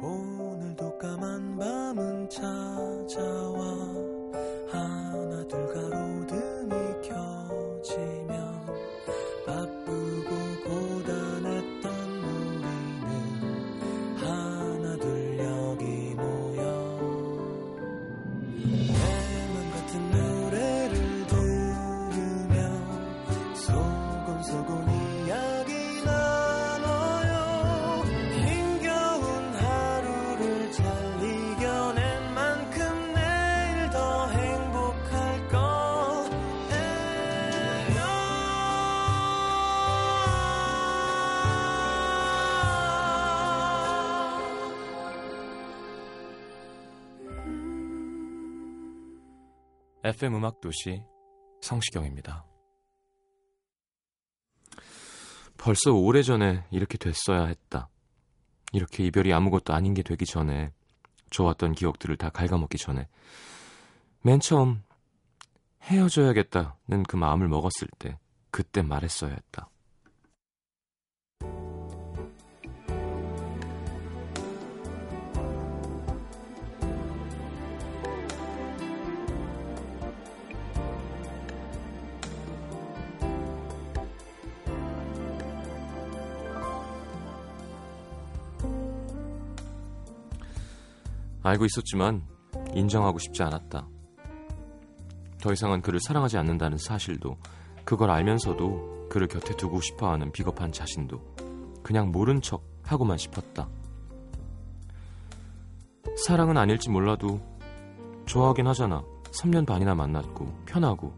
오늘도 까만 밤은 찾아와 FM 음악 도시 성시경입니다. 벌써 오래전에 이렇게 됐어야 했다. 이렇게 이별이 아무것도 아닌 게 되기 전에 좋았던 기억들을 다 갉아먹기 전에 맨 처음 헤어져야겠다는 그 마음을 먹었을 때 그때 말했어야 했다. 알고 있었지만 인정하고 싶지 않았다. 더 이상은 그를 사랑하지 않는다는 사실도 그걸 알면서도 그를 곁에 두고 싶어하는 비겁한 자신도 그냥 모른 척 하고만 싶었다. 사랑은 아닐지 몰라도 좋아하긴 하잖아. 3년 반이나 만났고 편하고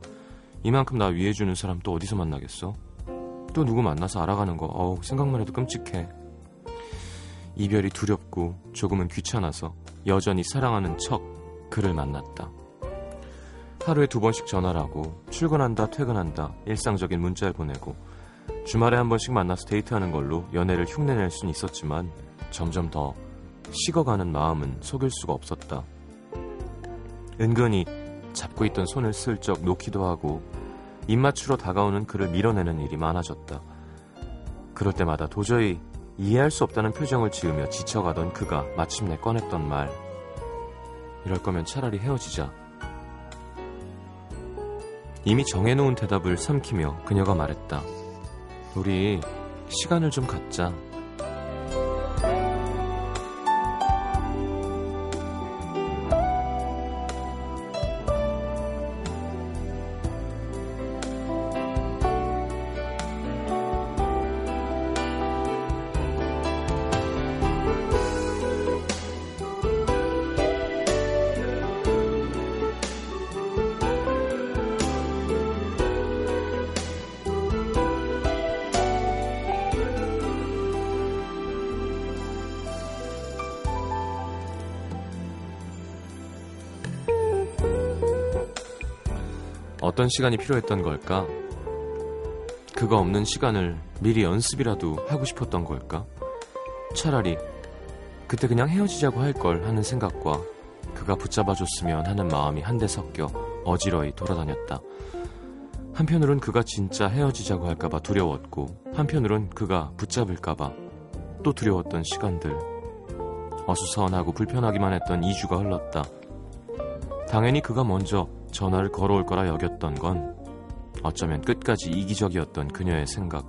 이만큼 나 위해주는 사람 또 어디서 만나겠어? 또 누구 만나서 알아가는 거 어우 생각만 해도 끔찍해. 이별이 두렵고 조금은 귀찮아서 여전히 사랑하는 척 그를 만났다. 하루에 두 번씩 전화를 하고 출근한다 퇴근한다 일상적인 문자를 보내고 주말에 한 번씩 만나서 데이트하는 걸로 연애를 흉내낼 순 있었지만 점점 더 식어가는 마음은 속일 수가 없었다. 은근히 잡고 있던 손을 슬쩍 놓기도 하고 입맞추러 다가오는 그를 밀어내는 일이 많아졌다. 그럴 때마다 도저히 이해할 수 없다는 표정을 지으며 지쳐가던 그가 마침내 꺼냈던 말. 이럴 거면 차라리 헤어지자. 이미 정해놓은 대답을 삼키며 그녀가 말했다. 우리 시간을 좀 갖자. 어떤 시간이 필요했던 걸까? 그가 없는 시간을 미리 연습이라도 하고 싶었던 걸까? 차라리 그때 그냥 헤어지자고 할 걸 하는 생각과 그가 붙잡아줬으면 하는 마음이 한데 섞여 어지러이 돌아다녔다. 한편으론 그가 진짜 헤어지자고 할까봐 두려웠고, 한편으론 그가 붙잡을까봐 또 두려웠던 시간들. 어수선하고 불편하기만 했던 2주가 흘렀다. 당연히 그가 먼저 전화를 걸어올 거라 여겼던 건 어쩌면 끝까지 이기적이었던 그녀의 생각.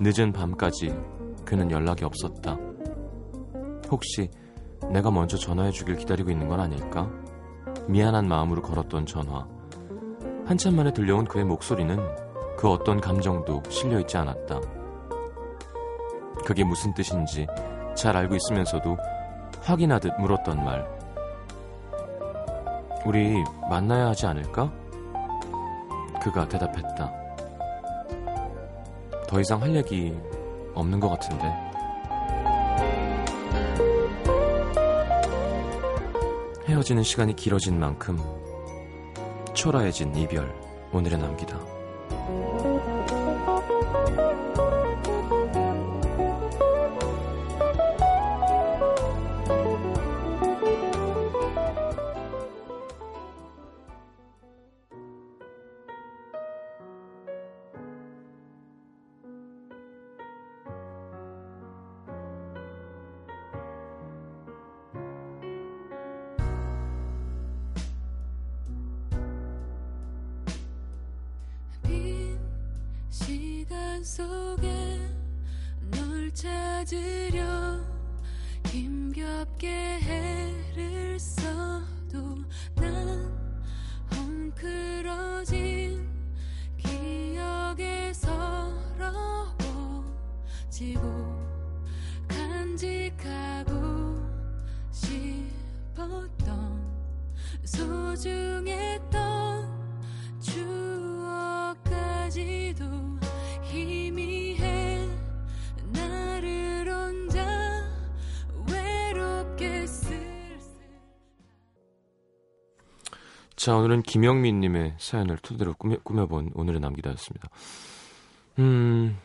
늦은 밤까지 그는 연락이 없었다. 혹시 내가 먼저 전화해 주길 기다리고 있는 건 아닐까? 미안한 마음으로 걸었던 전화. 한참 만에 들려온 그의 목소리는 그 어떤 감정도 실려있지 않았다. 그게 무슨 뜻인지 잘 알고 있으면서도 확인하듯 물었던 말. 우리 만나야 하지 않을까? 그가 대답했다. 더 이상 할 얘기 없는 것 같은데. 헤어지는 시간이 길어진 만큼 초라해진 이별 오늘의 남기다. 시간 속에 널 찾으려 힘겹게 해를 써도 난 헝클어진 기억에 서러워지고 간직하고 싶었던 소중했던 자, 오늘은 김영민님의 사연을 토대로 꾸며, 꾸며본 오늘의 남기다였습니다. 음,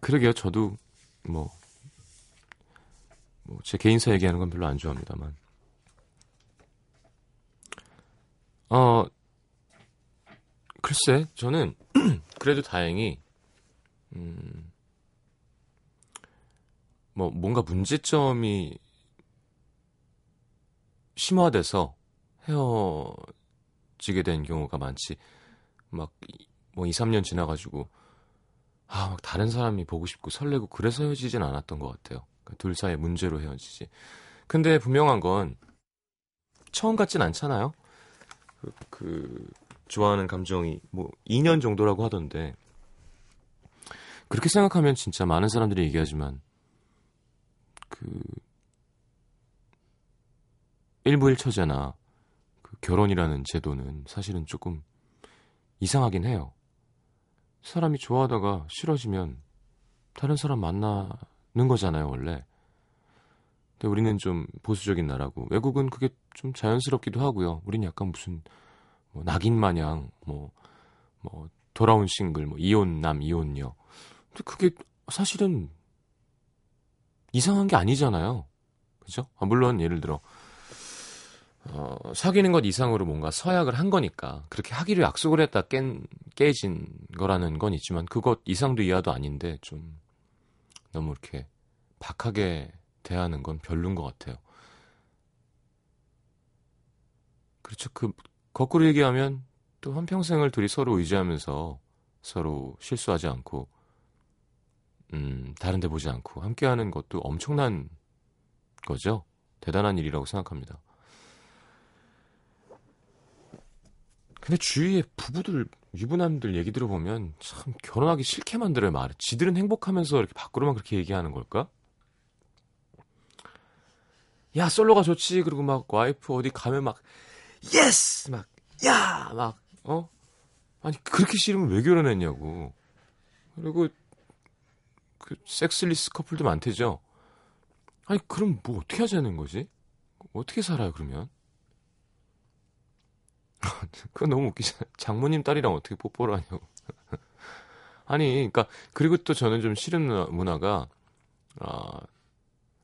그러게요. 저도 뭐, 뭐, 제 개인사 얘기하는 건 별로 안 좋아합니다만. 어, 글쎄, 저는 그래도 다행히, 음, 뭐, 뭔가 문제점이 심화돼서 헤어지게 된 경우가 많지. 막, 이- 뭐, 2, 3년 지나가지고, 아, 막 다른 사람이 보고 싶고 설레고 그래서 헤어지진 않았던 것 같아요. 그둘 사이의 문제로 헤어지지. 근데 분명한 건, 처음 같진 않잖아요? 그, 그 좋아하는 감정이 뭐, 2년 정도라고 하던데, 그렇게 생각하면 진짜 많은 사람들이 얘기하지만, 그, 일부일처제나 그 결혼이라는 제도는 사실은 조금 이상하긴 해요. 사람이 좋아하다가 싫어지면 다른 사람 만나는 거잖아요, 원래. 근데 우리는 좀 보수적인 나라고 외국은 그게 좀 자연스럽기도 하고요. 우린 약간 무슨 뭐 낙인 마냥 뭐, 뭐 돌아온 싱글, 뭐 이혼 남, 이혼 녀. 근데 그게 사실은 이상한 게 아니잖아요. 그죠? 아, 물론 예를 들어 어, 사귀는 것 이상으로 뭔가 서약을 한 거니까 그렇게 하기로 약속을 했다 깬, 깨진 거라는 건 있지만 그것 이상도 이하도 아닌데 좀 너무 이렇게 박하게 대하는 건 별론 것 같아요. 그렇죠. 그 거꾸로 얘기하면 또 한평생을 둘이 서로 의지하면서 서로 실수하지 않고 음, 다른 데 보지 않고 함께하는 것도 엄청난 거죠. 대단한 일이라고 생각합니다. 근데 주위에 부부들 유부남들 얘기 들어보면 참 결혼하기 싫게 만들어요 말을. 지들은 행복하면서 이렇게 밖으로만 그렇게 얘기하는 걸까? 야 솔로가 좋지. 그리고 막 와이프 어디 가면 막 yes 막 야 막 어? 아니 그렇게 싫으면 왜 결혼했냐고. 그리고 그 sexless 커플도 많대죠. 아니 그럼 뭐 어떻게 하자는 거지? 어떻게 살아요 그러면? 그거 너무 웃기잖아요. 장모님 딸이랑 어떻게 뽀뽀를 하냐고. 아니, 그러니까 그리고 또 저는 좀 싫은 문화- 문화가 아,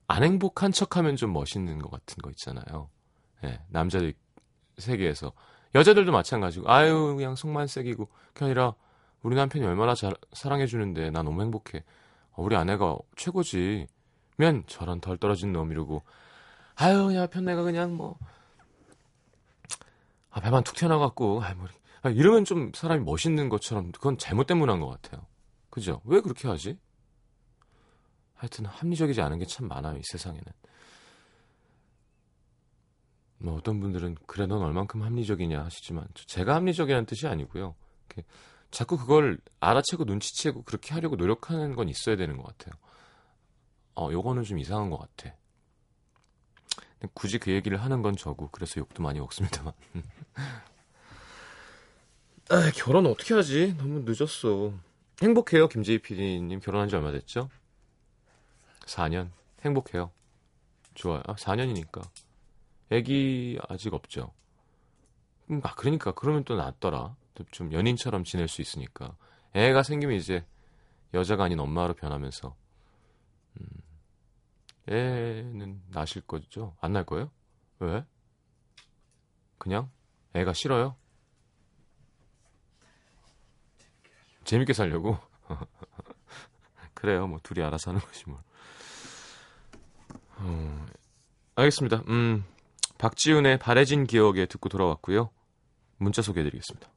안 행복한 척하면 좀 멋있는 것 같은 거 있잖아요. 예, 남자들 세계에서 여자들도 마찬가지고 아유 그냥 속만 새기고 그게 아니라 우리 남편이 얼마나 잘 사랑해 주는데 나 너무 행복해. 어, 우리 아내가 최고지. 면 저런 덜 떨어진 놈 이러고 아유 야 편 내가 그냥 뭐 아, 배만 툭 튀어나갔고, 아, 뭐, 아, 이러면 좀 사람이 멋있는 것처럼 그건 잘못된 문화인 것 같아요. 그죠? 왜 그렇게 하지? 하여튼 합리적이지 않은 게 참 많아요, 이 세상에는. 뭐 어떤 분들은 그래 넌 얼만큼 합리적이냐 하시지만 저- 제가 합리적이라는 뜻이 아니고요. 자꾸 그걸 알아채고 눈치채고 그렇게 하려고 노력하는 건 있어야 되는 것 같아요. 어, 요거는 좀 이상한 것 같아. 굳이 그 얘기를 하는 건 저고 그래서 욕도 많이 먹습니다만. 아, 결혼 어떻게 하지? 너무 늦었어. 행복해요, 김재희 PD님 결혼한 지 얼마 됐죠? 4년. 행복해요. 좋아요. 아, 4년이니까. 애기 아직 없죠. 음, 아, 그러니까 그러면 또 낫더라. 또좀 연인처럼 지낼 수 있으니까. 애가 생기면 이제 여자가 아닌 엄마로 변하면서 음, 애는 낳으실 거죠? 안 낳을 거예요? 왜? 그냥 애가 싫어요? 재밌게 살려고? 그래요. 뭐 둘이 알아서 하는 거지 뭐. 어, 알겠습니다. 음, 박지훈의 바래진 기억에 듣고 돌아왔고요. 문자 소개해드리겠습니다.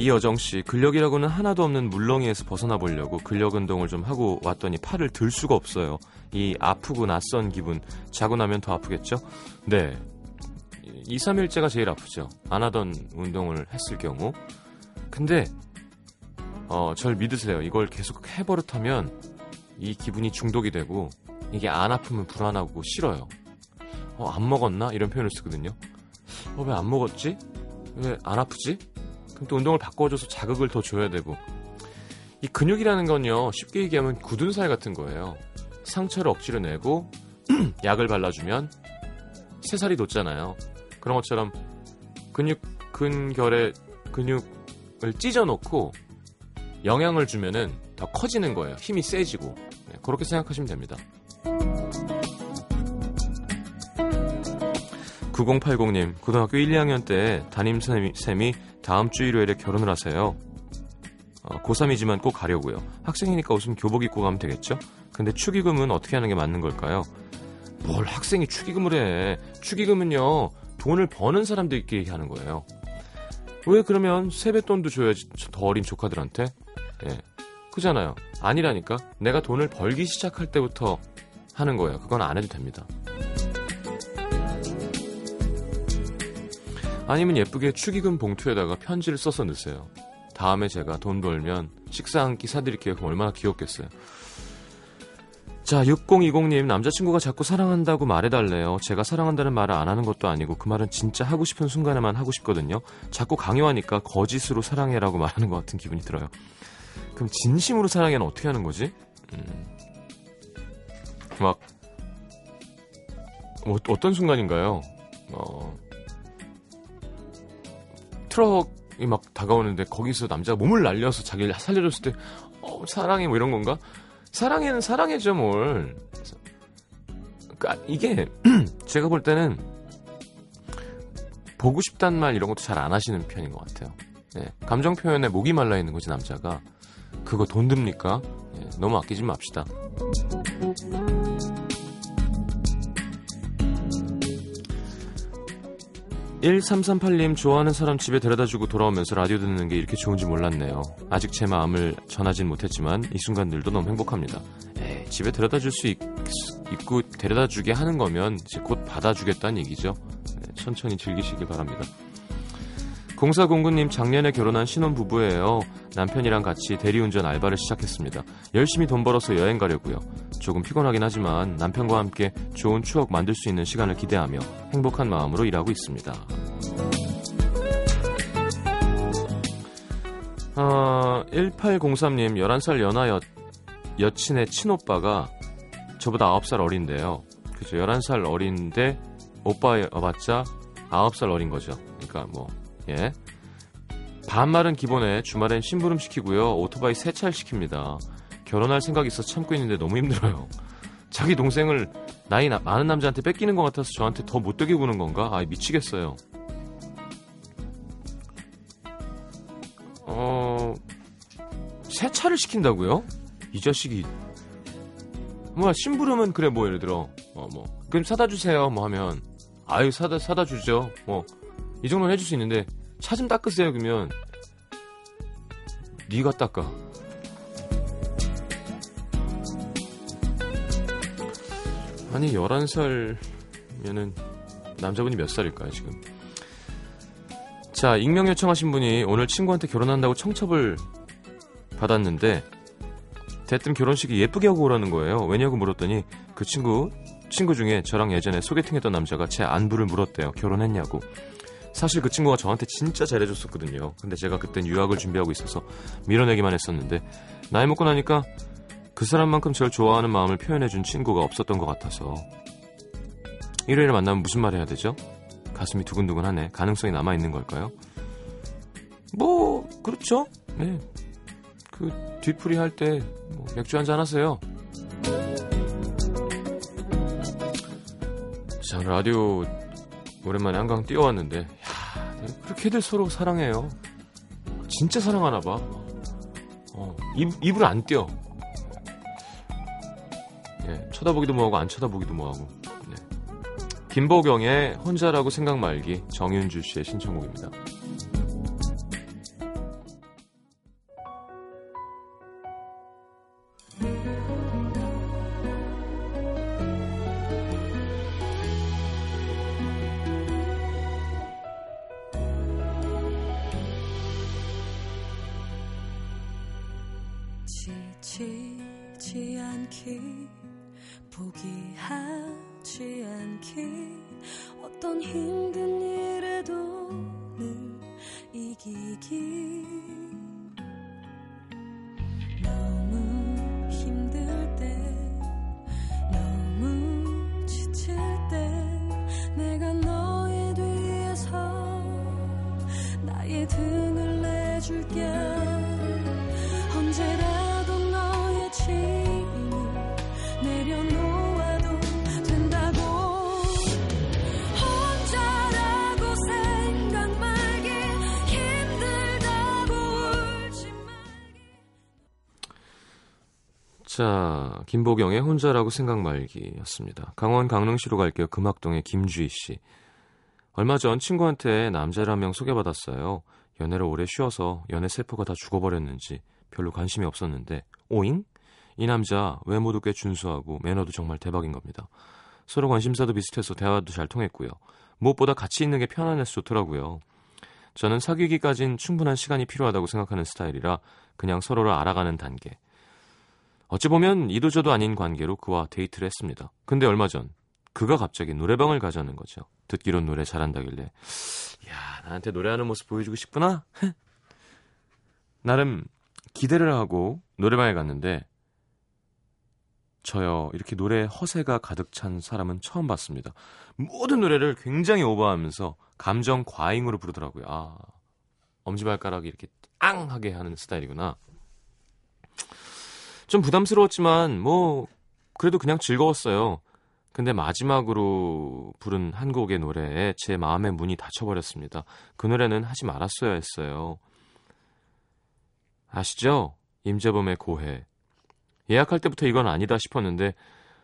이여정 씨, 근력이라고는 하나도 없는 물렁이에서 벗어나 보려고 근력 운동을 좀 하고 왔더니 팔을 들 수가 없어요. 이 아프고 낯선 기분, 자고 나면 더 아프겠죠? 네. 2, 3일째가 제일 아프죠. 안 하던 운동을 했을 경우. 근데, 어, 절 믿으세요. 이걸 계속 해버릇하면 이 기분이 중독이 되고 이게 안 아프면 불안하고 싫어요. 어, 안 먹었나? 이런 표현을 쓰거든요. 어, 왜 안 먹었지? 왜 안 아프지? 그럼 또 운동을 바꿔줘서 자극을 더 줘야 되고. 이 근육이라는 건요 쉽게 얘기하면 굳은 살 같은 거예요. 상처를 억지로 내고 약을 발라주면 새살이 돋잖아요. 그런 것처럼 근육 근결에 근육을 찢어놓고 영향을 주면은 더 커지는 거예요. 힘이 세지고. 네, 그렇게 생각하시면 됩니다. 9080님 고등학교 1, 2학년 때 담임쌤이 쌤이 다음 주 일요일에 결혼을 하세요. 어, 고3이지만 꼭 가려고요. 학생이니까 웃음 교복 입고 가면 되겠죠? 근데 축의금은 어떻게 하는 게 맞는 걸까요? 뭘 학생이 축의금을 해. 축의금은요, 돈을 버는 사람들끼리 하는 거예요. 왜 그러면 세뱃돈도 줘야지 더 어린 조카들한테? 예. 그잖아요. 아니라니까. 내가 돈을 벌기 시작할 때부터 하는 거예요. 그건 안 해도 됩니다. 아니면 예쁘게 축의금 봉투에다가 편지를 써서 넣으세요. 다음에 제가 돈 벌면 식사 한 끼 사드릴게요. 그럼 얼마나 귀엽겠어요. 자, 6020님, 남자친구가 자꾸 사랑한다고 말해달래요. 제가 사랑한다는 말을 안 하는 것도 아니고 그 말은 진짜 하고 싶은 순간에만 하고 싶거든요. 자꾸 강요하니까 거짓으로 사랑해라고 말하는 것 같은 기분이 들어요. 그럼 진심으로 사랑해는 어떻게 하는 거지? 음. 막, 어, 어떤 순간인가요? 어, 트럭이 막 다가오는데 거기서 남자가 몸을 날려서 자기를 살려줬을 때 어, 사랑해 뭐 이런 건가? 사랑해는 사랑해죠 뭘. 그러니까 이게 제가 볼 때는 보고 싶단 말 이런 것도 잘 안 하시는 편인 것 같아요. 네, 감정 표현에 목이 말라 있는 거지 남자가 그거 돈 듭니까? 네, 너무 아끼지 맙시다. 1338님 좋아하는 사람 집에 데려다주고 돌아오면서 라디오 듣는 게 이렇게 좋은지 몰랐네요. 아직 제 마음을 전하진 못했지만 이 순간들도 너무 행복합니다. 에이, 집에 데려다줄 수 있, 고 데려다주게 하는 거면 이제 곧 받아주겠다는 얘기죠. 네, 천천히 즐기시길 바랍니다. 0409님 작년에 결혼한 신혼부부예요. 남편이랑 같이 대리운전 알바를 시작했습니다. 열심히 돈 벌어서 여행 가려고요. 조금 피곤하긴 하지만 남편과 함께 좋은 추억 만들 수 있는 시간을 기대하며 행복한 마음으로 일하고 있습니다. 어, 1803님 11살 연하 여, 여친의 친오빠가 저보다 9살 어린데요. 그죠. 11살 어린데 오빠여봤자 9살 어린 거죠. 그러니까 뭐 예. 반말은 기본에 주말엔 심부름 시키고요. 오토바이 세차를 시킵니다. 결혼할 생각이 있어 참고 있는데 너무 힘들어요. 자기 동생을 나이 나, 많은 남자한테 뺏기는 것 같아서 저한테 더 못되게 구는 건가? 아 미치겠어요. 어 세차를 시킨다고요? 이 자식이 뭐야 심부름은 그래 뭐 예를 들어 어 뭐 그럼 사다 주세요 뭐 하면 아유 사다 사다 주죠 뭐 이 정도는 해줄 수 있는데 차 좀 닦으세요 그러면. 네가 닦아. 아니 11살면은 남자분이 몇 살일까요 지금? 자 익명 요청하신 분이 오늘 친구한테 결혼한다고 청첩을 받았는데 대뜸 결혼식이 예쁘게 하고 오라는 거예요. 왜냐고 물었더니 그 친구 친구 중에 저랑 예전에 소개팅했던 남자가 제 안부를 물었대요. 결혼했냐고 사실 그 친구가 저한테 진짜 잘해줬었거든요. 근데 제가 그땐 유학을 준비하고 있어서 밀어내기만 했었는데 나이 먹고 나니까 그 사람만큼 저를 좋아하는 마음을 표현해준 친구가 없었던 것 같아서 일요일에 만나면 무슨 말 해야 되죠? 가슴이 두근두근하네. 가능성이 남아있는 걸까요? 뭐 그렇죠. 네. 그 뒤풀이 할 때 뭐 맥주 한잔 하세요. 자 라디오 오랜만에 한강 뛰어왔는데 야 그렇게들 서로 사랑해요. 진짜 사랑하나 봐. 어, 입, 입을 안 떼어. 예, 쳐다보기도 뭐하고 안 쳐다보기도 뭐하고. 네. 김보경의 혼자라고 생각 말기 정윤주 씨의 신청곡입니다. 자, 김보경의 혼자라고 생각 말기였습니다. 강원 강릉시로 갈게요. 금학동의 김주희 씨. 얼마 전 친구한테 남자를 한 명 소개받았어요. 연애를 오래 쉬어서 연애 세포가 다 죽어버렸는지 별로 관심이 없었는데 오잉? 이 남자 외모도 꽤 준수하고 매너도 정말 대박인 겁니다. 서로 관심사도 비슷해서 대화도 잘 통했고요. 무엇보다 같이 있는 게 편안해서 좋더라고요. 저는 사귀기까진 충분한 시간이 필요하다고 생각하는 스타일이라 그냥 서로를 알아가는 단계. 어찌 보면 이도저도 아닌 관계로 그와 데이트를 했습니다. 근데 얼마 전 그가 갑자기 노래방을 가자는 거죠. 듣기론 노래 잘한다길래 야 나한테 노래하는 모습 보여주고 싶구나. 나름 기대를 하고 노래방에 갔는데 저요 이렇게 노래 허세가 가득 찬 사람은 처음 봤습니다. 모든 노래를 굉장히 오버하면서 감정 과잉으로 부르더라고요. 아 엄지발가락이 이렇게 앙 하게 하는 스타일이구나. 좀 부담스러웠지만 뭐 그래도 그냥 즐거웠어요. 근데 마지막으로 부른 한 곡의 노래에 제 마음의 문이 닫혀버렸습니다. 그 노래는 하지 말았어야 했어요. 아시죠? 임재범의 고해. 예약할 때부터 이건 아니다 싶었는데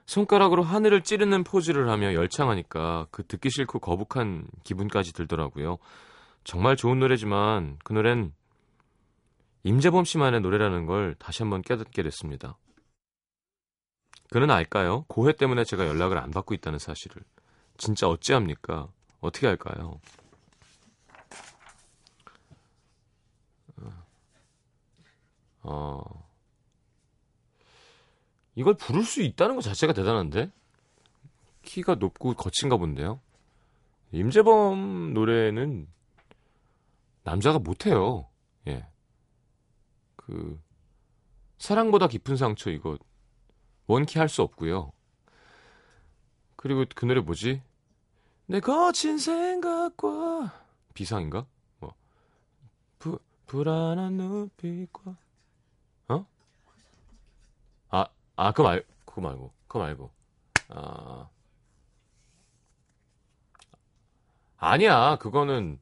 손가락으로 하늘을 찌르는 포즈를 하며 열창하니까 그 듣기 싫고 거북한 기분까지 들더라고요. 정말 좋은 노래지만 그 노래는 임재범 씨만의 노래라는 걸 다시 한번 깨닫게 됐습니다. 그는 알까요? 고해 때문에 제가 연락을 안 받고 있다는 사실을. 진짜 어찌합니까? 어떻게 할까요? 어. 이걸 부를 수 있다는 것 자체가 대단한데? 키가 높고 거친가 본데요? 임재범 노래는 남자가 못해요. 예. 그, 사랑보다 깊은 상처 이거 원키 할 수 없고요. 그리고 그 노래 뭐지? 내 거친 생각과 비상인가? 뭐 부, 불안한 눈빛과 어? 아, 아 그거 말 그거 말고 그거 말고 아 아니야 그거는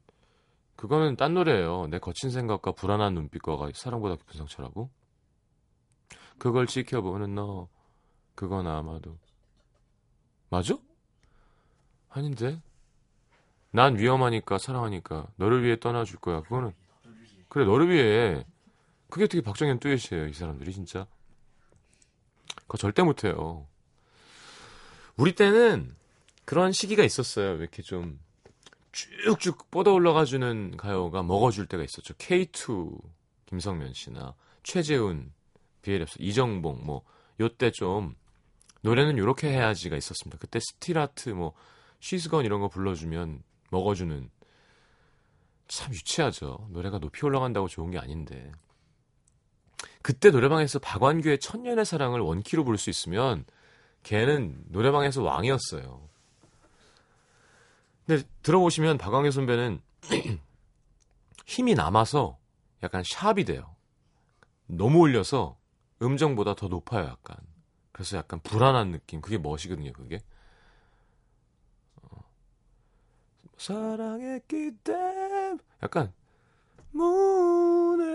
그거는 딴 노래예요. 내 거친 생각과 불안한 눈빛과가 사랑보다 깊은 상처라고? 그걸 지켜보는 너 그건 아마도. 맞아? 아닌데? 난 위험하니까 사랑하니까 너를 위해 떠나줄 거야. 그거는 그래 너를 위해. 그게 어떻게 박정현 듀엣이에요 이 사람들이 진짜. 그거 절대 못해요. 우리 때는 그런 시기가 있었어요. 왜 이렇게 좀 쭉쭉 뻗어 올라가주는 가요가 먹어줄 때가 있었죠 K2 김성면 씨나 최재훈 비엘랩스 이정봉 뭐 요때 좀 노래는 요렇게 해야지가 있었습니다. 그때 Steelheart 뭐 She's Gone 이런 거 불러주면 먹어주는 참 유치하죠. 노래가 높이 올라간다고 좋은 게 아닌데. 그때 노래방에서 박완규의 천년의 사랑을 원키로 부를 수 있으면 걔는 노래방에서 왕이었어요. 근데 들어보시면 박완규 선배는 힘이 남아서 약간 샵이 돼요. 너무 올려서 음정보다 더 높아요, 약간. 그래서 약간 불안한 느낌. 그게 멋이거든요, 그게. 어. 사랑했기 때문에 약간 문에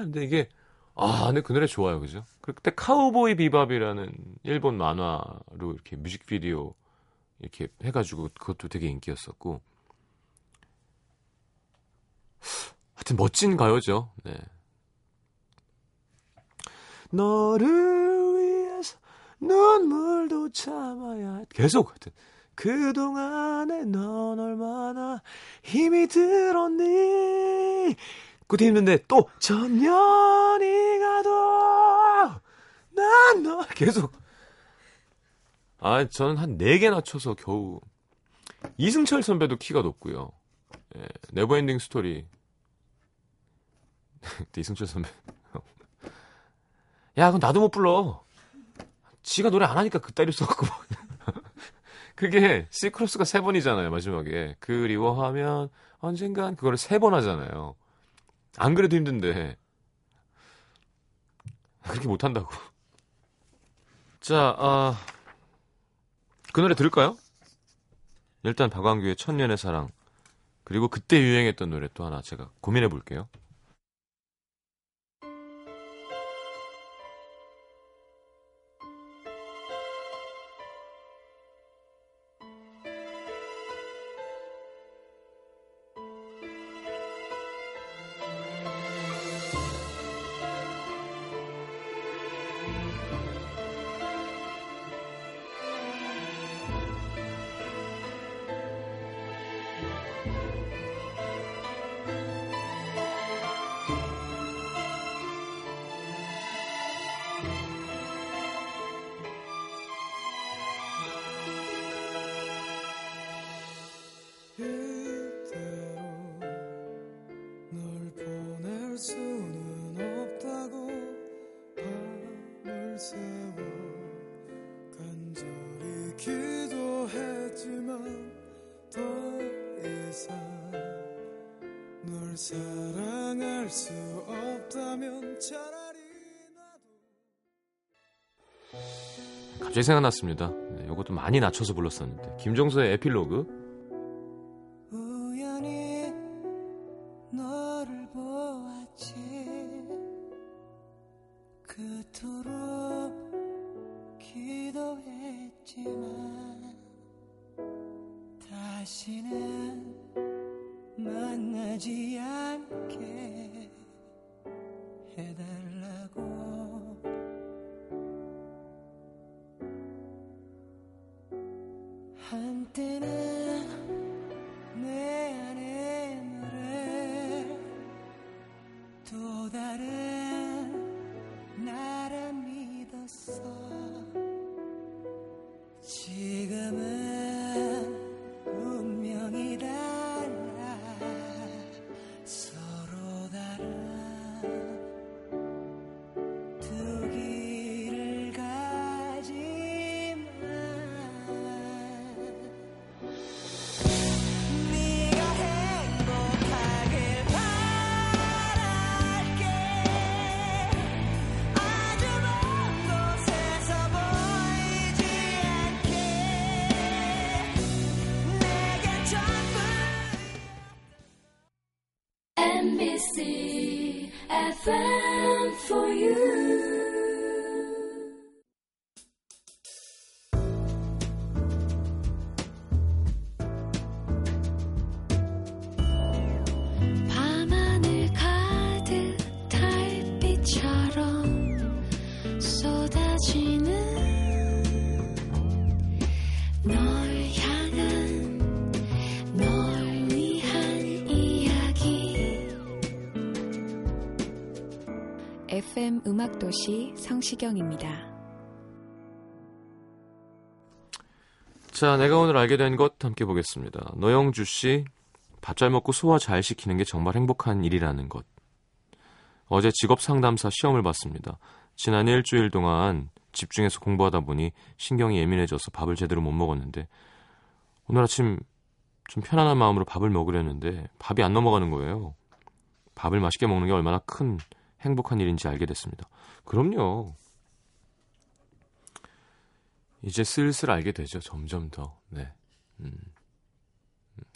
근데 이게 아, 근데 그 노래 좋아요, 그죠? 그때 카우보이 비밥이라는 일본 만화로 이렇게 뮤직비디오 이렇게 해가지고 그것도 되게 인기였었고 하여튼 멋진 가요죠. 네. 너를 위해서 눈물도 참아야 계속 하여튼 그동안에 넌 얼마나 힘이 들었니 그때 힘든데 또 천년이 가도 난너 계속 아 저는 한 4개나 쳐서 겨우 이승철 선배도 키가 높고요. 예, Never Ending Story. 이승철 선배. 야 그럼 나도 못 불러. 지가 노래 안 하니까 그따위로 써갖고 막. 그게 시크로스가 세 번이잖아요 마지막에. 그리워하면 언젠간 그거를 세 번 하잖아요. 안 그래도 힘든데. 그렇게 못한다고. 자, 아, 그 노래 들을까요? 일단 박완규의 천년의 사랑 그리고 그때 유행했던 노래 또 하나 제가 고민해 볼게요. 널 사랑할 수 없다면 차라리 나도. 갑자기 생각났습니다. 네, 이것도 많이 낮춰서 불렀었는데. 김종서의 에필로그 음악도시 성시경입니다. 자, 내가 오늘 알게 된 것 함께 보겠습니다. 노영주 씨, 밥 잘 먹고 소화 잘 시키는 게 정말 행복한 일이라는 것. 어제 직업 상담사 시험을 봤습니다. 지난 일주일 동안 집중해서 공부하다 보니 신경이 예민해져서 밥을 제대로 못 먹었는데 오늘 아침 좀 편안한 마음으로 밥을 먹으려는데 밥이 안 넘어가는 거예요. 밥을 맛있게 먹는 게 얼마나 큰 행복한 일인지 알게 됐습니다. 그럼요. 이제 슬슬 알게 되죠. 점점 더. 네. 음.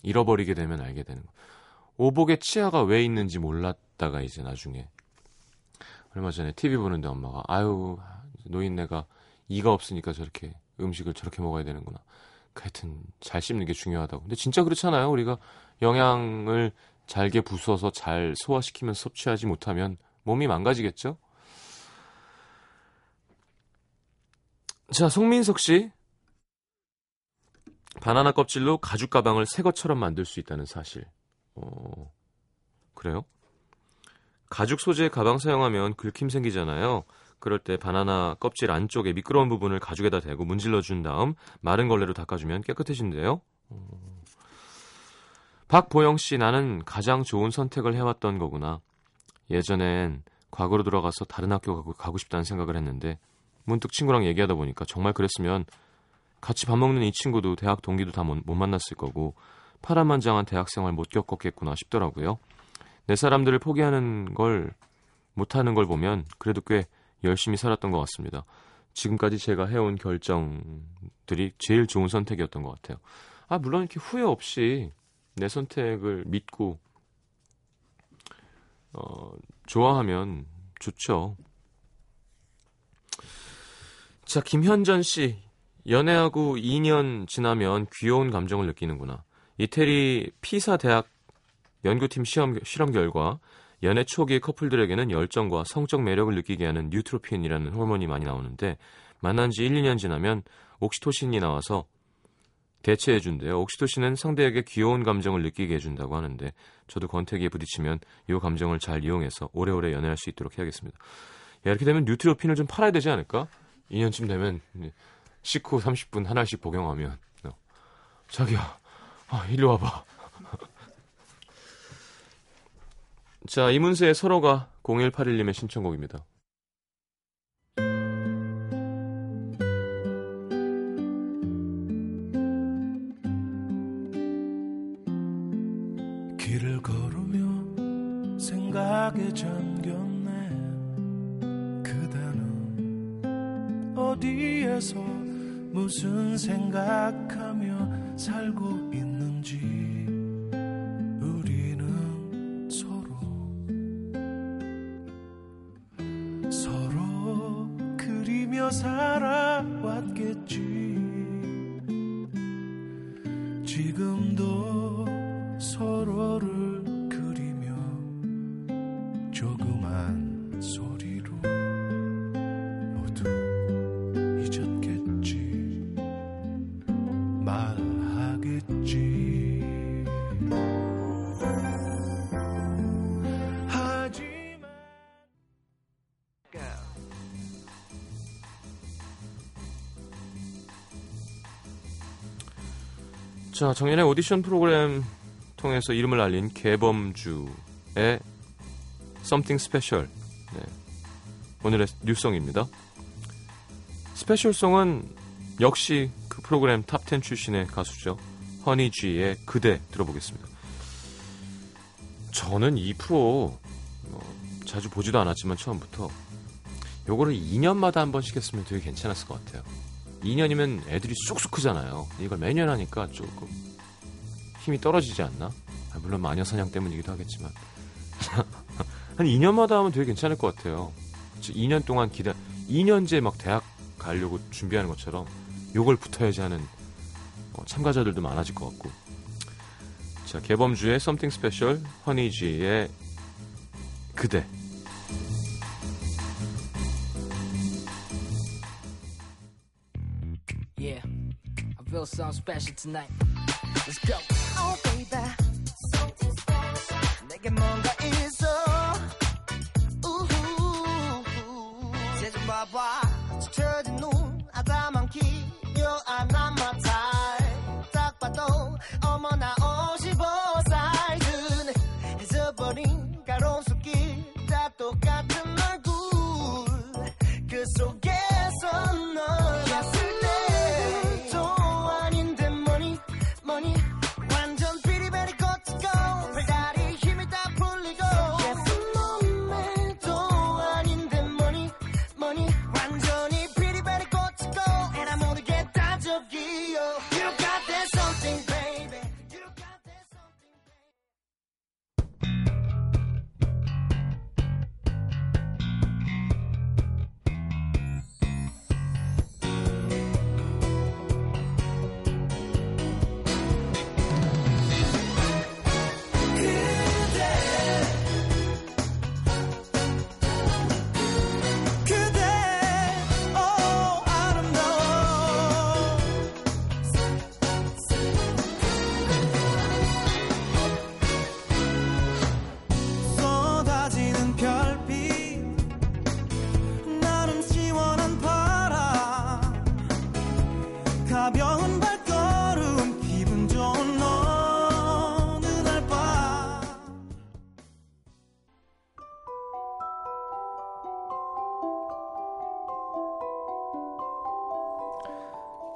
잃어버리게 되면 알게 되는 거. 오복에 치아가 왜 있는지 몰랐다가 이제 나중에 얼마 전에 TV 보는데 엄마가 아유 노인네가 이가 없으니까 저렇게 음식을 저렇게 먹어야 되는구나. 하여튼 잘 씹는 게 중요하다고. 근데 진짜 그렇잖아요. 우리가 영양을 잘게 부숴서 잘 소화시키면서 섭취하지 못하면 몸이 망가지겠죠? 자, 송민석 씨. 바나나 껍질로 가죽 가방을 새 것처럼 만들 수 있다는 사실. 어, 그래요? 가죽 소재 가방 사용하면 긁힘 생기잖아요. 그럴 때 바나나 껍질 안쪽에 미끄러운 부분을 가죽에다 대고 문질러 준 다음 마른 걸레로 닦아주면 깨끗해진대요. 어. 박보영 씨, 나는 가장 좋은 선택을 해왔던 거구나. 예전엔 과거로 돌아가서 다른 학교 가고, 가고 싶다는 생각을 했는데 문득 친구랑 얘기하다 보니까 정말 그랬으면 같이 밥 먹는 이 친구도 대학 동기도 다 못 만났을 거고 파란만장한 대학생활 못 겪었겠구나 싶더라고요. 내 사람들을 포기하는 걸 못하는 걸 보면 그래도 꽤 열심히 살았던 것 같습니다. 지금까지 제가 해온 결정들이 제일 좋은 선택이었던 것 같아요. 아 물론 이렇게 후회 없이 내 선택을 믿고 어, 좋아하면 좋죠. 자, 김현전 씨. 연애하고 2년 지나면 귀여운 감정을 느끼는구나. 이태리 피사 대학 연구팀 시험, 실험 결과 연애 초기 커플들에게는 열정과 성적 매력을 느끼게 하는 뉴트로핀이라는 호르몬이 많이 나오는데 만난 지 1, 2년 지나면 옥시토신이 나와서 대체해 준대요. 옥시토신은 상대에게 귀여운 감정을 느끼게 해준다고 하는데 저도 권태기에 부딪히면 이 감정을 잘 이용해서 오래오래 연애할 수 있도록 해야겠습니다. 야, 이렇게 되면 뉴트로핀을 좀 팔아야 되지 않을까? 2년쯤 되면 식후 30분 하나씩 복용하면 어. 자기야 아, 이리 와봐 자 이문세의 서로가 0181님의 신청곡입니다 무슨 생각하며 살고 있는지 우리는 서로 서로 그리며 살아왔겠지 자 정연의 오디션 프로그램 통해서 이름을 알린 계범주의 Something Special 네. 오늘의 new song입니다. Special song은 역시 그 프로그램 top10 출신의 가수죠. 허니지의 그대 들어보겠습니다. 저는 이 프로 뭐, 자주 보지도 않았지만 처음부터 요거를 2년마다 한 번씩 했으면 되게 괜찮았을 것 같아요. 2년이면 애들이 쑥쑥 크잖아요. 이걸 매년 하니까 조금 힘이 떨어지지 않나? 아, 물론 마녀 사냥 때문이기도 하겠지만 한 2년마다 하면 되게 괜찮을 것 같아요. 2년 동안 기다 2년째 막 대학 가려고 준비하는 것처럼 요걸 붙어야지 하는 어, 참가자들도 많아질 것 같고 자 개범주의 Something Special 허니지의 그대 Feel something special tonight. Let's go. Oh baby 내게 뭔가 있어. 우후. 세좀 봐봐. 지쳐진 눈 아담한 기묘한 난 my type 딱 봐도 어머나 55사이즈는 해져버린 가로수길. 다 똑같은 얼굴. 그 속에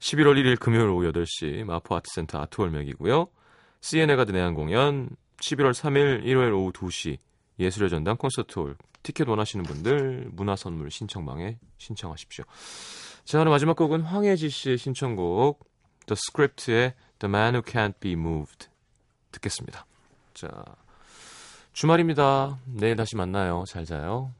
11월 1일 금요일 오후 8시 마포 아트센터 아트월맥이고요. CNA 가드 내한 공연 11월 3일 일요일 오후 2시 예술의 전당 콘서트홀 티켓 원하시는 분들 문화선물 신청방에 신청하십시오. 자, 오늘 마지막 곡은 황혜지 씨의 신청곡 The Script의 The Man Who Can't Be Moved 듣겠습니다. 자, 주말입니다. 내일 다시 만나요. 잘 자요.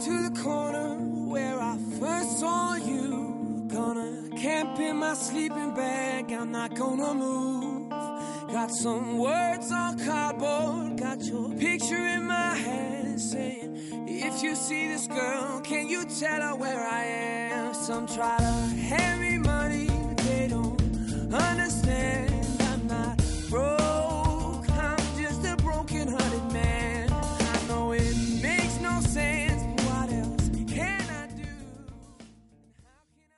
To the corner where I first saw you. Gonna camp in my sleeping bag. I'm not gonna move. Got some words on cardboard. Got your picture in my hand saying, If you see this girl, can you tell her where I am? Some try to hand me my